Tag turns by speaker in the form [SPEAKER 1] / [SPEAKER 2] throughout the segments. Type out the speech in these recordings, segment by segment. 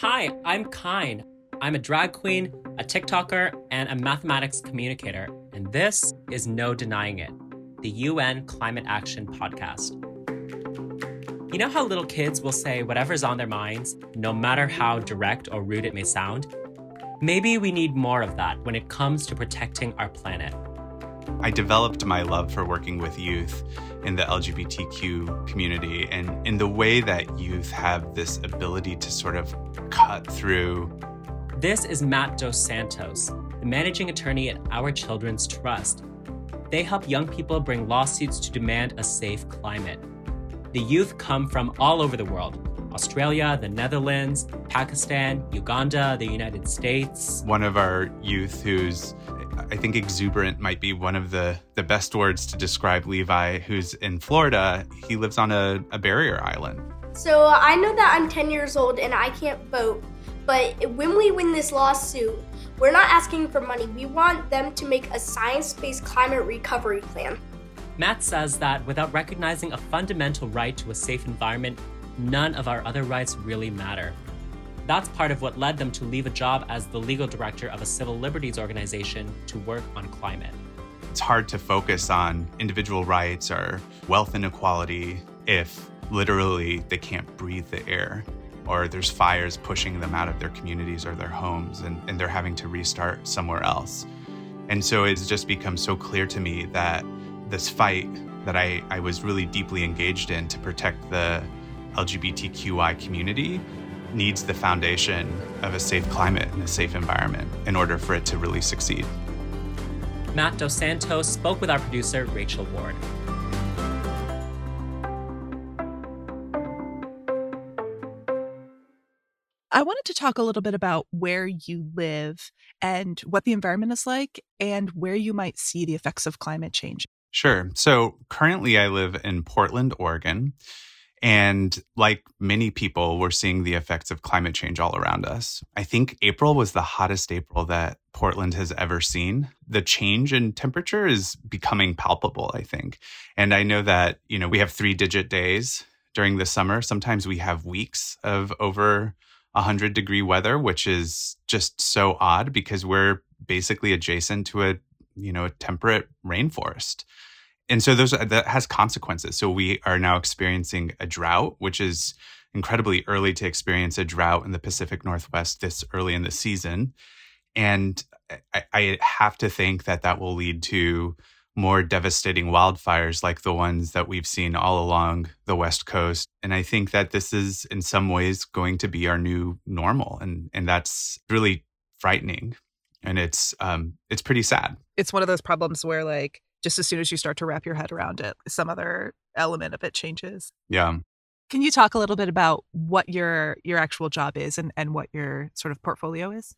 [SPEAKER 1] Hi, I'm Kyne. I'm a drag queen, a TikToker, and a mathematics communicator, and this is No Denying It, the UN Climate Action Podcast. You know how little kids will say whatever's on their minds, no matter how direct or rude it may sound? Maybe we need more of that when it comes to protecting our planet.
[SPEAKER 2] I developed my love for working with youth in the LGBTQ community and in the way that youth have this ability to sort of cut through.
[SPEAKER 1] This is Matt Dos Santos, the managing attorney at Our Children's Trust. They help young people bring lawsuits to demand a safe climate. The youth come from all over the world Australia, the Netherlands, Pakistan, Uganda, the United States.
[SPEAKER 2] One of our youth who's I think exuberant might be one of the, the best words to describe Levi, who's in Florida. He lives on a, a barrier island.
[SPEAKER 3] So I know that I'm 10 years old and I can't vote, but when we win this lawsuit, we're not asking for money. We want them to make a science based climate recovery plan.
[SPEAKER 1] Matt says that without recognizing a fundamental right to a safe environment, none of our other rights really matter. That's part of what led them to leave a job as the legal director of a civil liberties organization to work on climate.
[SPEAKER 2] It's hard to focus on individual rights or wealth inequality if literally they can't breathe the air or there's fires pushing them out of their communities or their homes and, and they're having to restart somewhere else. And so it's just become so clear to me that this fight that I, I was really deeply engaged in to protect the LGBTQI community needs the foundation of a safe climate and a safe environment in order for it to really succeed.
[SPEAKER 1] Matt Dos Santos spoke with our producer, Rachel Ward.
[SPEAKER 4] I wanted to talk a little bit about where you live and what the environment is like and where you might see the effects of climate change.
[SPEAKER 2] Sure. So currently, I live in Portland, Oregon. And like many people, we're seeing the effects of climate change all around us. I think April was the hottest April that Portland has ever seen. The change in temperature is becoming palpable, I think. And I know that, you know, we have three digit days during the summer. Sometimes we have weeks of over 100 degree weather, which is just so odd because we're basically adjacent to a, you know, a temperate rainforest and so those that has consequences. So we are now experiencing a drought, which is incredibly early to experience a drought in the Pacific Northwest this early in the season, and I, I have to think that that will lead to more devastating wildfires like the ones that we've seen all along the West Coast. And I think that this is in some ways going to be our new normal. And and that's really frightening. And it's um it's pretty sad.
[SPEAKER 4] It's one of those problems where like just as soon as you start to wrap your head around it, some other element of it changes.
[SPEAKER 2] Yeah.
[SPEAKER 4] Can you talk a little bit about what your your actual job is and, and what your sort of portfolio is?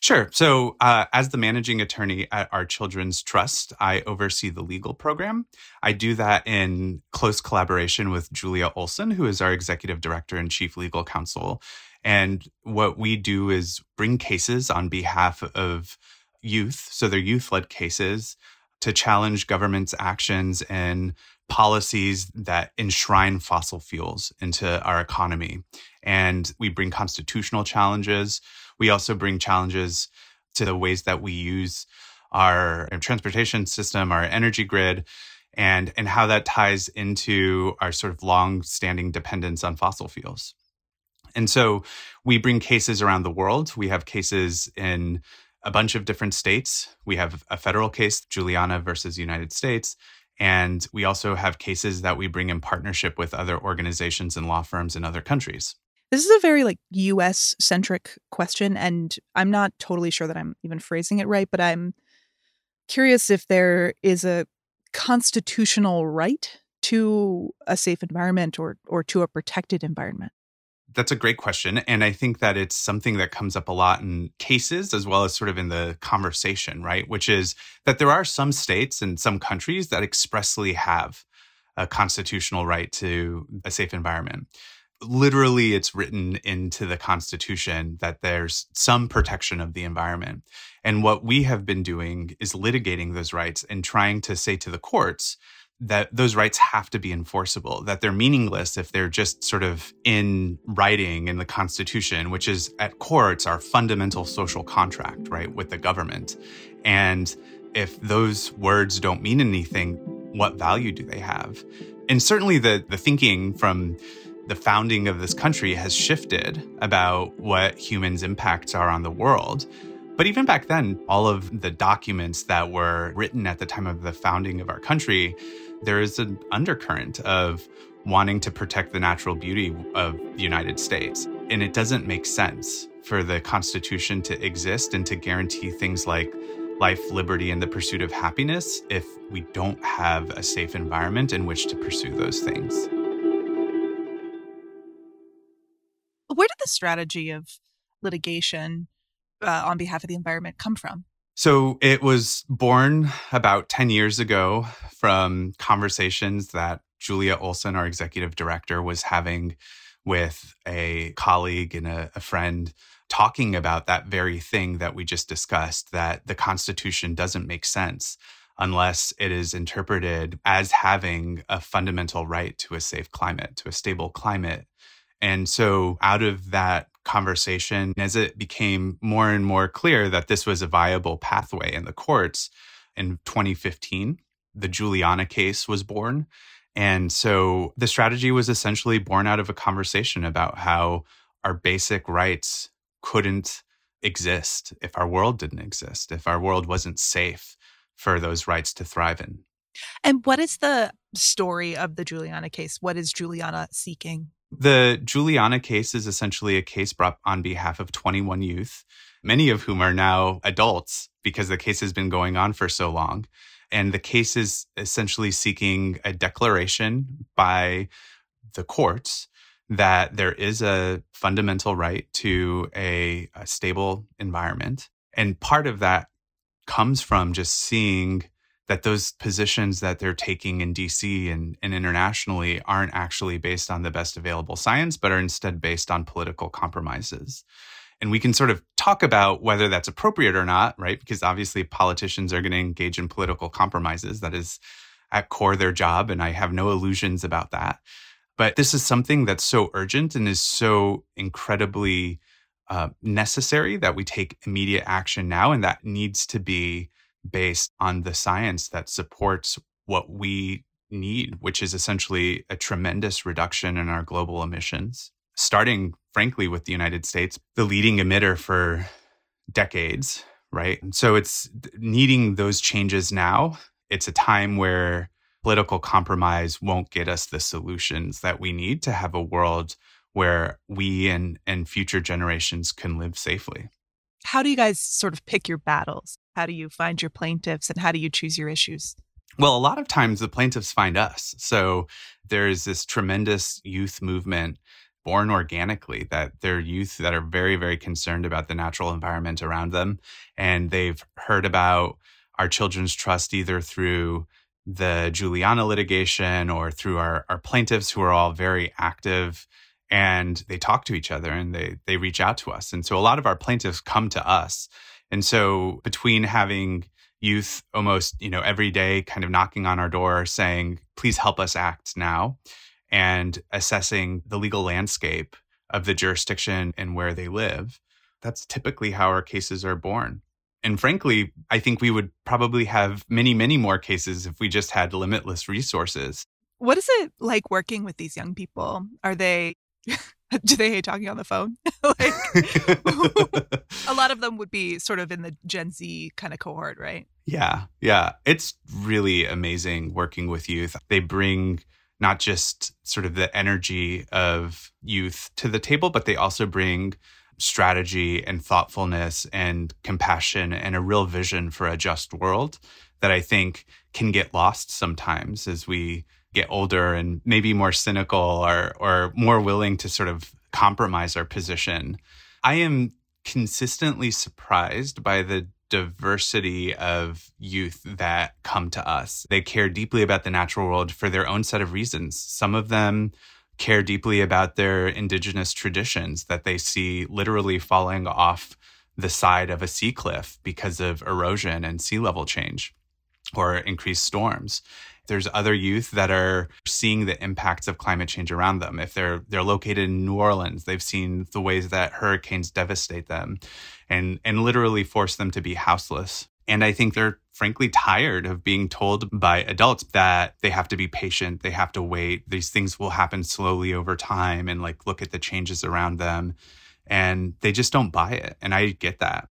[SPEAKER 2] Sure. So, uh, as the managing attorney at our Children's Trust, I oversee the legal program. I do that in close collaboration with Julia Olson, who is our executive director and chief legal counsel. And what we do is bring cases on behalf of youth. So, they're youth led cases to challenge government's actions and policies that enshrine fossil fuels into our economy. And we bring constitutional challenges. We also bring challenges to the ways that we use our transportation system, our energy grid, and, and how that ties into our sort of long standing dependence on fossil fuels. And so we bring cases around the world. We have cases in a bunch of different states. We have a federal case, Juliana versus United States. And we also have cases that we bring in partnership with other organizations and law firms in other countries.
[SPEAKER 4] This is a very like US centric question. And I'm not totally sure that I'm even phrasing it right, but I'm curious if there is a constitutional right to a safe environment or or to a protected environment
[SPEAKER 2] that's a great question. And I think that it's something that comes up a lot in cases as well as sort of in the conversation, right? Which is that there are some states and some countries that expressly have a constitutional right to a safe environment. Literally, it's written into the Constitution that there's some protection of the environment. And what we have been doing is litigating those rights and trying to say to the courts that those rights have to be enforceable, that they're meaningless if they're just sort of in writing in the Constitution, which is at core, it's our fundamental social contract, right, with the government. And if those words don't mean anything, what value do they have? And certainly the, the thinking from the founding of this country has shifted about what humans' impacts are on the world. But even back then, all of the documents that were written at the time of the founding of our country, there is an undercurrent of wanting to protect the natural beauty of the United States. And it doesn't make sense for the Constitution to exist and to guarantee things like life, liberty, and the pursuit of happiness if we don't have a safe environment in which to pursue those things.
[SPEAKER 4] Where did the strategy of litigation uh, on behalf of the environment come from?
[SPEAKER 2] So it was born about 10 years ago from conversations that Julia Olson, our executive director, was having with a colleague and a, a, friend talking about that very thing that we just discussed that the Constitution doesn't make sense unless it is interpreted as having a fundamental right to a safe climate, to a stable climate. And so, out of that conversation as it became more and more clear that this was a viable pathway in the courts. In 2015, the Juliana case was born. And so the strategy was essentially born out of a conversation about how our basic rights couldn't exist if our world didn't exist, if our world wasn't safe for those rights to thrive in.
[SPEAKER 4] And what is the story of the Juliana case? What is Juliana seeking?
[SPEAKER 2] The Juliana case is essentially a case brought on behalf of 21 youth, many of whom are now adults because the case has been going on for so long. And the case is essentially seeking a declaration by the courts that there is a fundamental right to a, a stable environment. And part of that comes from just seeing that those positions that they're taking in DC and, and internationally aren't actually based on the best available science, but are instead based on political compromises. And we can sort of talk about whether that's appropriate or not, right? Because obviously politicians are going to engage in political compromises. That is at core their job. And I have no illusions about that. But this is something that's so urgent and is so incredibly uh, necessary that we take immediate action now. And that needs to be based on the science that supports what we need, which is essentially a tremendous reduction in our global emissions, starting, frankly, with the United States, the leading emitter for decades, right? And so it's needing those changes now. It's a time where political compromise won't get us the solutions that we need to have a world where we and, and future generations can live safely.
[SPEAKER 4] How do you guys sort of pick your battles? How do you find your plaintiffs and how do you choose your issues?
[SPEAKER 2] Well, a lot of times the plaintiffs find us. So there's this tremendous youth movement born organically that they're youth that are very, very concerned about the natural environment around them. And they've heard about our Children's Trust either through the Juliana litigation or through our, our plaintiffs who are all very active and they talk to each other and they they reach out to us. And so a lot of our plaintiffs come to us and so between having youth almost, you know, every day kind of knocking on our door saying, please help us act now, and assessing the legal landscape of the jurisdiction and where they live, that's typically how our cases are born. And frankly, I think we would probably have many, many more cases if we just had limitless resources.
[SPEAKER 4] What is it like working with these young people? Are they do they hate talking on the phone? like, a lot of them would be sort of in the Gen Z kind of cohort, right?
[SPEAKER 2] Yeah, yeah. It's really amazing working with youth. They bring not just sort of the energy of youth to the table, but they also bring strategy and thoughtfulness and compassion and a real vision for a just world that I think can get lost sometimes as we get older and maybe more cynical or or more willing to sort of compromise our position. I am consistently surprised by the diversity of youth that come to us. They care deeply about the natural world for their own set of reasons. Some of them care deeply about their indigenous traditions that they see literally falling off the side of a sea cliff because of erosion and sea level change or increased storms. There's other youth that are seeing the impacts of climate change around them. If they're they're located in New Orleans, they've seen the ways that hurricanes devastate them and and literally force them to be houseless. And I think they're frankly tired of being told by adults that they have to be patient, they have to wait, these things will happen slowly over time and like look at the changes around them and they just don't buy it. And I get that.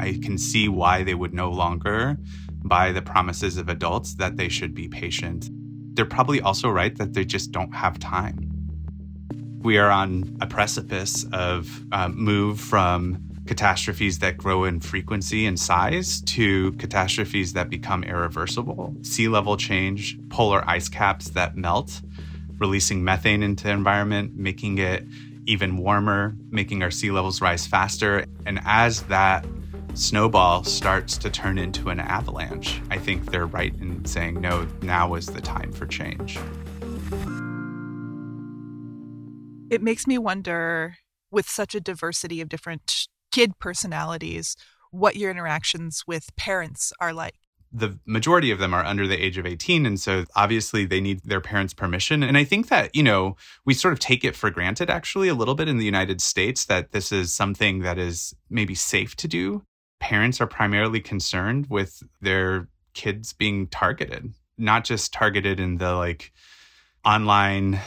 [SPEAKER 2] I can see why they would no longer buy the promises of adults that they should be patient. They're probably also right that they just don't have time. We are on a precipice of uh, move from catastrophes that grow in frequency and size to catastrophes that become irreversible. Sea level change, polar ice caps that melt, releasing methane into the environment, making it even warmer, making our sea levels rise faster. And as that snowball starts to turn into an avalanche, I think they're right in saying, no, now is the time for change.
[SPEAKER 4] It makes me wonder, with such a diversity of different kid personalities, what your interactions with parents are like.
[SPEAKER 2] The majority of them are under the age of 18 and so obviously they need their parents permission. And i think that you know we sort of take it for granted actually a little bit in the united states that this is something that is maybe safe to do parents are primarily concerned with their kids being targeted, not just targeted in the like online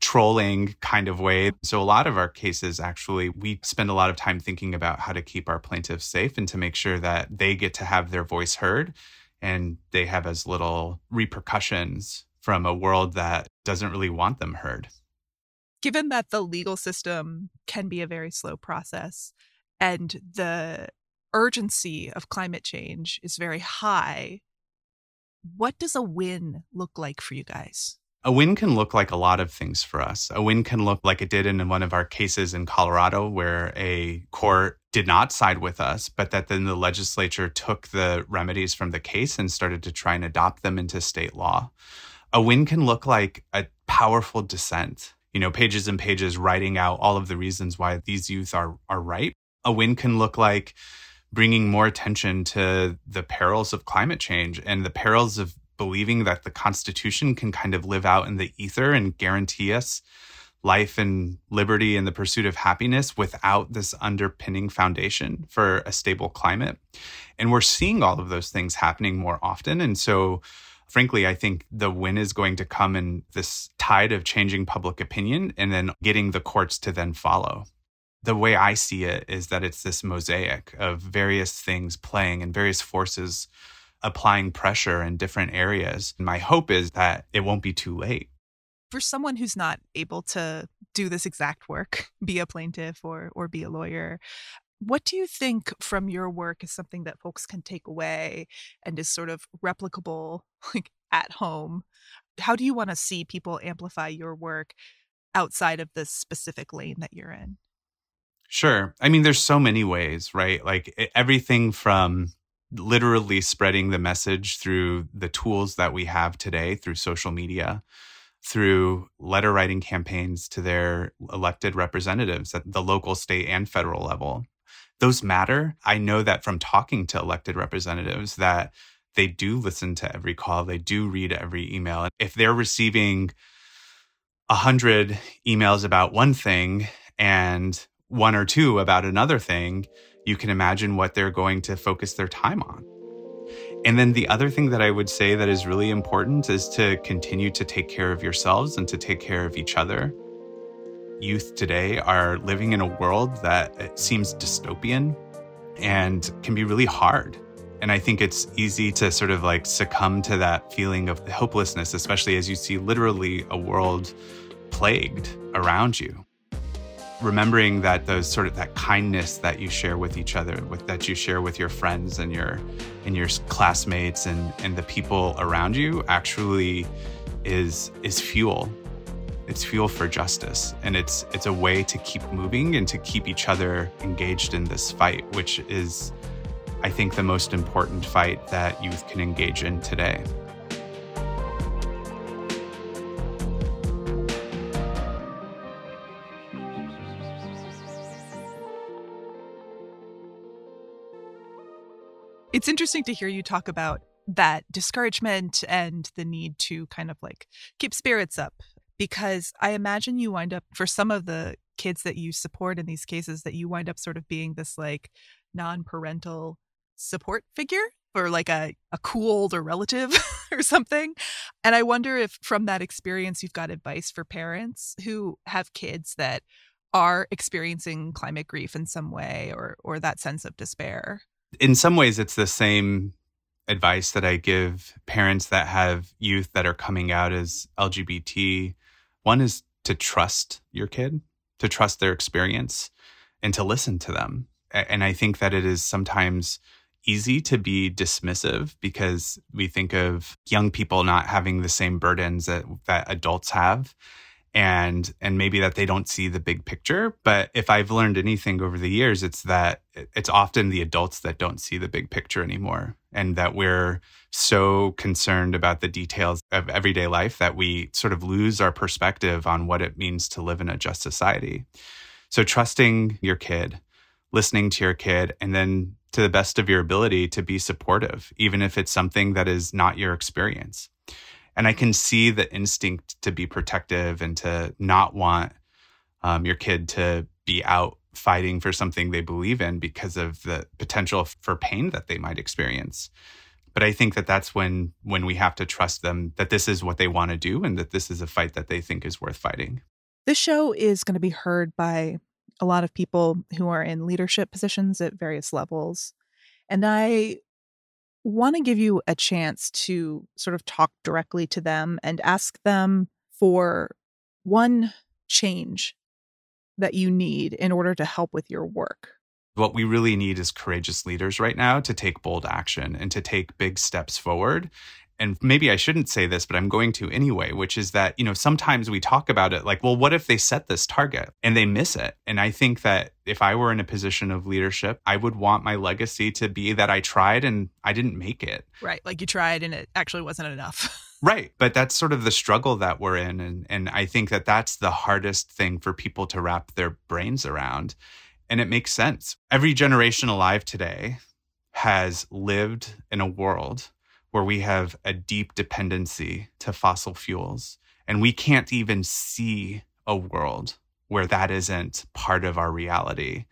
[SPEAKER 2] trolling kind of way. So, a lot of our cases actually, we spend a lot of time thinking about how to keep our plaintiffs safe and to make sure that they get to have their voice heard and they have as little repercussions from a world that doesn't really want them heard.
[SPEAKER 4] Given that the legal system can be a very slow process and the urgency of climate change is very high. What does a win look like for you guys?
[SPEAKER 2] A win can look like a lot of things for us. A win can look like it did in one of our cases in Colorado, where a court did not side with us, but that then the legislature took the remedies from the case and started to try and adopt them into state law. A win can look like a powerful dissent, you know, pages and pages writing out all of the reasons why these youth are, are right. A win can look like bringing more attention to the perils of climate change and the perils of believing that the Constitution can kind of live out in the ether and guarantee us life and liberty and the pursuit of happiness without this underpinning foundation for a stable climate. And we're seeing all of those things happening more often. And so, frankly, I think the win is going to come in this tide of changing public opinion and then getting the courts to then follow the way I see it is that it's this mosaic of various things playing and various forces applying pressure in different areas. And my hope is that it won't be too late.
[SPEAKER 4] For someone who's not able to do this exact work, be a plaintiff or or be a lawyer, what do you think from your work is something that folks can take away and is sort of replicable like at home? How do you want to see people amplify your work outside of the specific lane that you're in?
[SPEAKER 2] Sure. I mean, there's so many ways, right? Like everything from literally spreading the message through the tools that we have today through social media, through letter writing campaigns to their elected representatives at the local, state, and federal level. Those matter. I know that from talking to elected representatives that they do listen to every call, they do read every email. If they're receiving a hundred emails about one thing and one or two about another thing, you can imagine what they're going to focus their time on. And then the other thing that I would say that is really important is to continue to take care of yourselves and to take care of each other. Youth today are living in a world that uh, seems dystopian and can be really hard. And I think it's easy to sort of like succumb to that feeling of hopelessness, especially as you see literally a world plagued around you remembering that those sort of that kindness that you share with each other with that you share with your friends and your and your classmates and and the people around you actually is is fuel. It's fuel for justice. And it's it's a way to keep moving and to keep each other engaged in this fight which is i think the most important fight that youth can engage in today
[SPEAKER 4] It's interesting to hear you talk about that discouragement and the need to kind of like keep spirits up because I imagine you wind up for some of the kids that you support in these cases that you wind up sort of being this like non-parental support figure or like a, a cool older relative or something. And I wonder if from that experience you've got advice for parents who have kids that are experiencing climate grief in some way or or that sense of despair.
[SPEAKER 2] In some ways it's the same advice that I give parents that have youth that are coming out as LGBT. One is to trust your kid, to trust their experience and to listen to them. And I think that it is sometimes easy to be dismissive because we think of young people not having the same burdens that, that adults have and and maybe that they don't see the big picture but if i've learned anything over the years it's that it's often the adults that don't see the big picture anymore and that we're so concerned about the details of everyday life that we sort of lose our perspective on what it means to live in a just society. So trusting your kid listening to your kid and then to the best of your ability to be supportive even if it's something that is not your experience and I can see the instinct to be protective and to not want um, your kid to be out fighting for something they believe in because of the potential for pain that they might experience. But I think that that's when when we have to trust them that this is what they want to do and that this is a fight that they think is worth fighting.
[SPEAKER 4] This show is going to be heard by a lot of people who are in leadership positions at various levels. And I want to give you a chance to sort of talk directly to them and ask them for one change that you need in order to help with your work.
[SPEAKER 2] What we really need is courageous leaders right now to take bold action and to take big steps forward and maybe I shouldn't say this, but I'm going to anyway, which is that, you know, sometimes we talk about it like, well, what if they set this target and they miss it? And I think that if I were in a position of leadership, I would want my legacy to be that I tried and I didn't make it.
[SPEAKER 4] Right. Like you tried and it actually wasn't enough.
[SPEAKER 2] Right. But that's sort of the struggle that we're in. And, and I think that that's the hardest thing for people to wrap their brains around. And it makes sense. Every generation alive today has lived in a world where we have a deep dependency to fossil fuels. And we can't even see a world where that isn't part of our reality.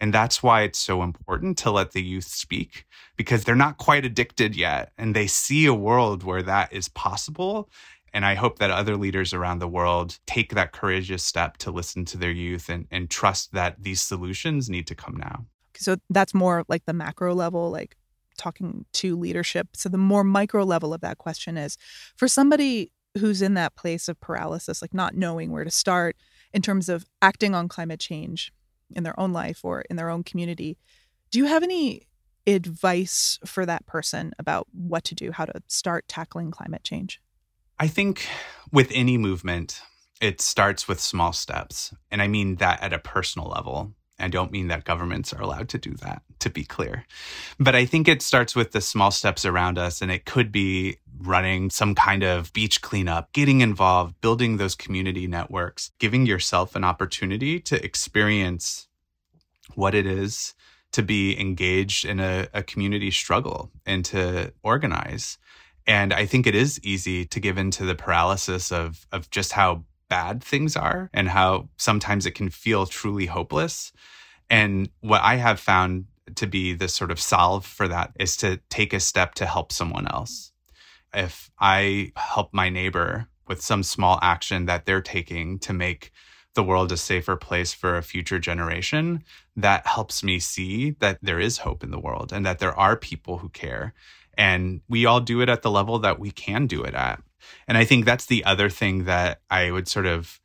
[SPEAKER 2] And that's why it's so important to let the youth speak because they're not quite addicted yet and they see a world where that is possible. And I hope that other leaders around the world take that courageous step to listen to their youth and, and trust that these solutions need to come now.
[SPEAKER 4] So that's more like the macro level, like talking to leadership. So the more micro level of that question is for somebody who's in that place of paralysis, like not knowing where to start in terms of acting on climate change in their own life or in their own community. Do you have any advice for that person about what to do, how to start tackling climate change?
[SPEAKER 2] I think with any movement, it starts with small steps. And I mean that at a personal level. I don't mean that governments are allowed to do that, to be clear. But I think it starts with the small steps around us, and it could be running some kind of beach cleanup, getting involved, building those community networks, giving yourself an opportunity to experience what it is to be engaged in a, a community struggle and to organize. And I think it is easy to give into the paralysis of, of just how bad things are and how sometimes it can feel truly hopeless. And what I have found to be the sort of solve for that is to take a step to help someone else. If I help my neighbor with some small action that they're taking to make the world a safer place for a future generation, that helps me see that there is hope in the world and that there are people who care. And we all do it at the level that we can do it at. And I think that's the other thing that I would sort of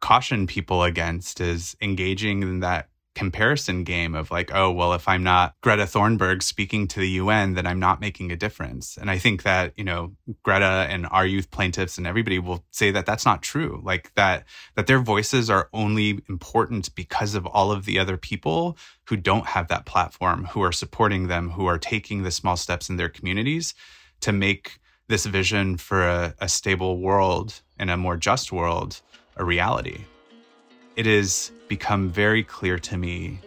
[SPEAKER 2] caution people against is engaging in that comparison game of like, oh, well, if I'm not Greta Thunberg speaking to the UN, then I'm not making a difference. And I think that, you know, Greta and our youth plaintiffs and everybody will say that that's not true. Like that, that their voices are only important because of all of the other people who don't have that platform, who are supporting them, who are taking the small steps in their communities to make this vision for a, a stable world and a more just world a reality. It has become very clear to me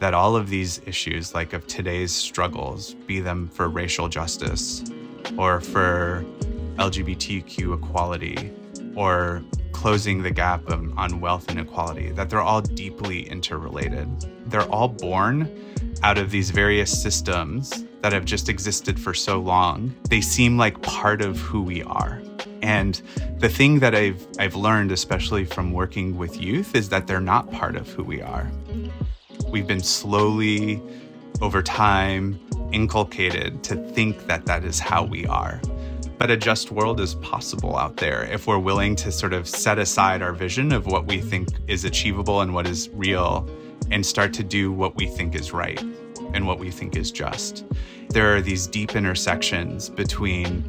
[SPEAKER 2] that all of these issues, like of today's struggles, be them for racial justice or for LGBTQ equality or closing the gap of, on wealth inequality, that they're all deeply interrelated. They're all born out of these various systems that have just existed for so long. They seem like part of who we are. And the thing that I've I've learned especially from working with youth is that they're not part of who we are. We've been slowly over time inculcated to think that that is how we are. But a just world is possible out there if we're willing to sort of set aside our vision of what we think is achievable and what is real and start to do what we think is right and what we think is just. There are these deep intersections between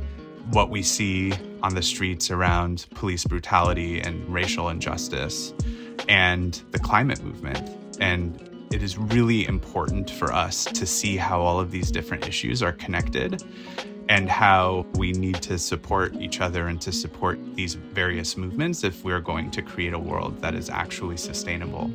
[SPEAKER 2] what we see on the streets around police brutality and racial injustice and the climate movement. And it is really important for us to see how all of these different issues are connected and how we need to support each other and to support these various movements if we're going to create a world that is actually sustainable.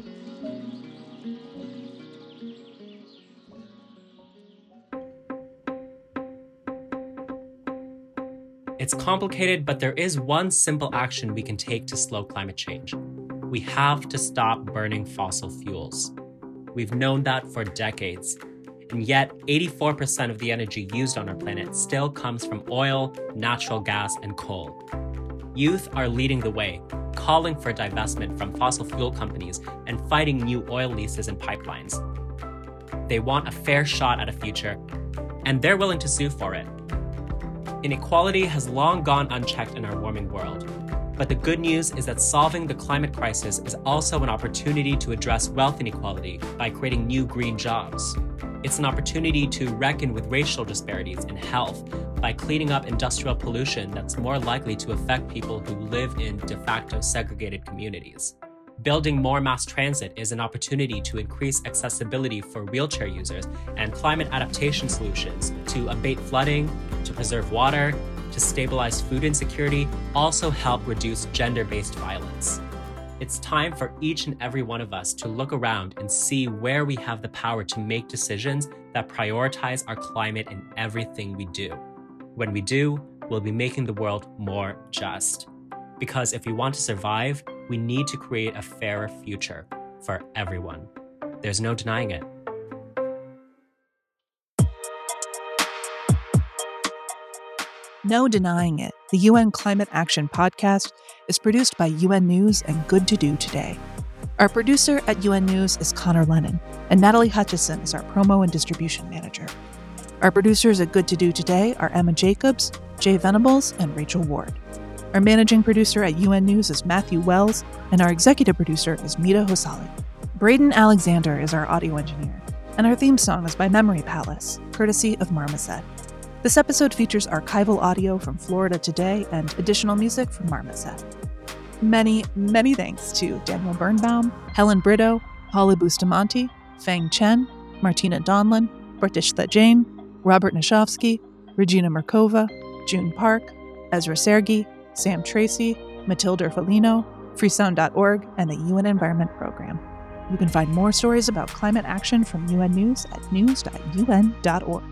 [SPEAKER 1] Complicated, but there is one simple action we can take to slow climate change. We have to stop burning fossil fuels. We've known that for decades, and yet 84% of the energy used on our planet still comes from oil, natural gas, and coal. Youth are leading the way, calling for divestment from fossil fuel companies and fighting new oil leases and pipelines. They want a fair shot at a future, and they're willing to sue for it. Inequality has long gone unchecked in our warming world. But the good news is that solving the climate crisis is also an opportunity to address wealth inequality by creating new green jobs. It's an opportunity to reckon with racial disparities in health by cleaning up industrial pollution that's more likely to affect people who live in de facto segregated communities. Building more mass transit is an opportunity to increase accessibility for wheelchair users and climate adaptation solutions to abate flooding, to preserve water, to stabilize food insecurity, also help reduce gender based violence. It's time for each and every one of us to look around and see where we have the power to make decisions that prioritize our climate in everything we do. When we do, we'll be making the world more just. Because if we want to survive, we need to create a fairer future for everyone. There's no denying it.
[SPEAKER 4] No denying it. The UN Climate Action Podcast is produced by UN News and Good to Do Today. Our producer at UN News is Conor Lennon, and Natalie Hutchison is our promo and distribution manager. Our producers at Good to Do Today are Emma Jacobs, Jay Venables, and Rachel Ward. Our managing producer at UN News is Matthew Wells, and our executive producer is Mita Hosali. Braden Alexander is our audio engineer, and our theme song is by Memory Palace, courtesy of Marmoset. This episode features archival audio from Florida Today and additional music from Marmoset. Many, many thanks to Daniel Birnbaum, Helen Brito, Holly Bustamante, Fang Chen, Martina Donlin, Bertishta Jain, Robert Nashovsky, Regina Merkova, June Park, Ezra Sergi, Sam Tracy, Matilda Felino, freesound.org, and the UN Environment Program. You can find more stories about climate action from UN News at news.un.org.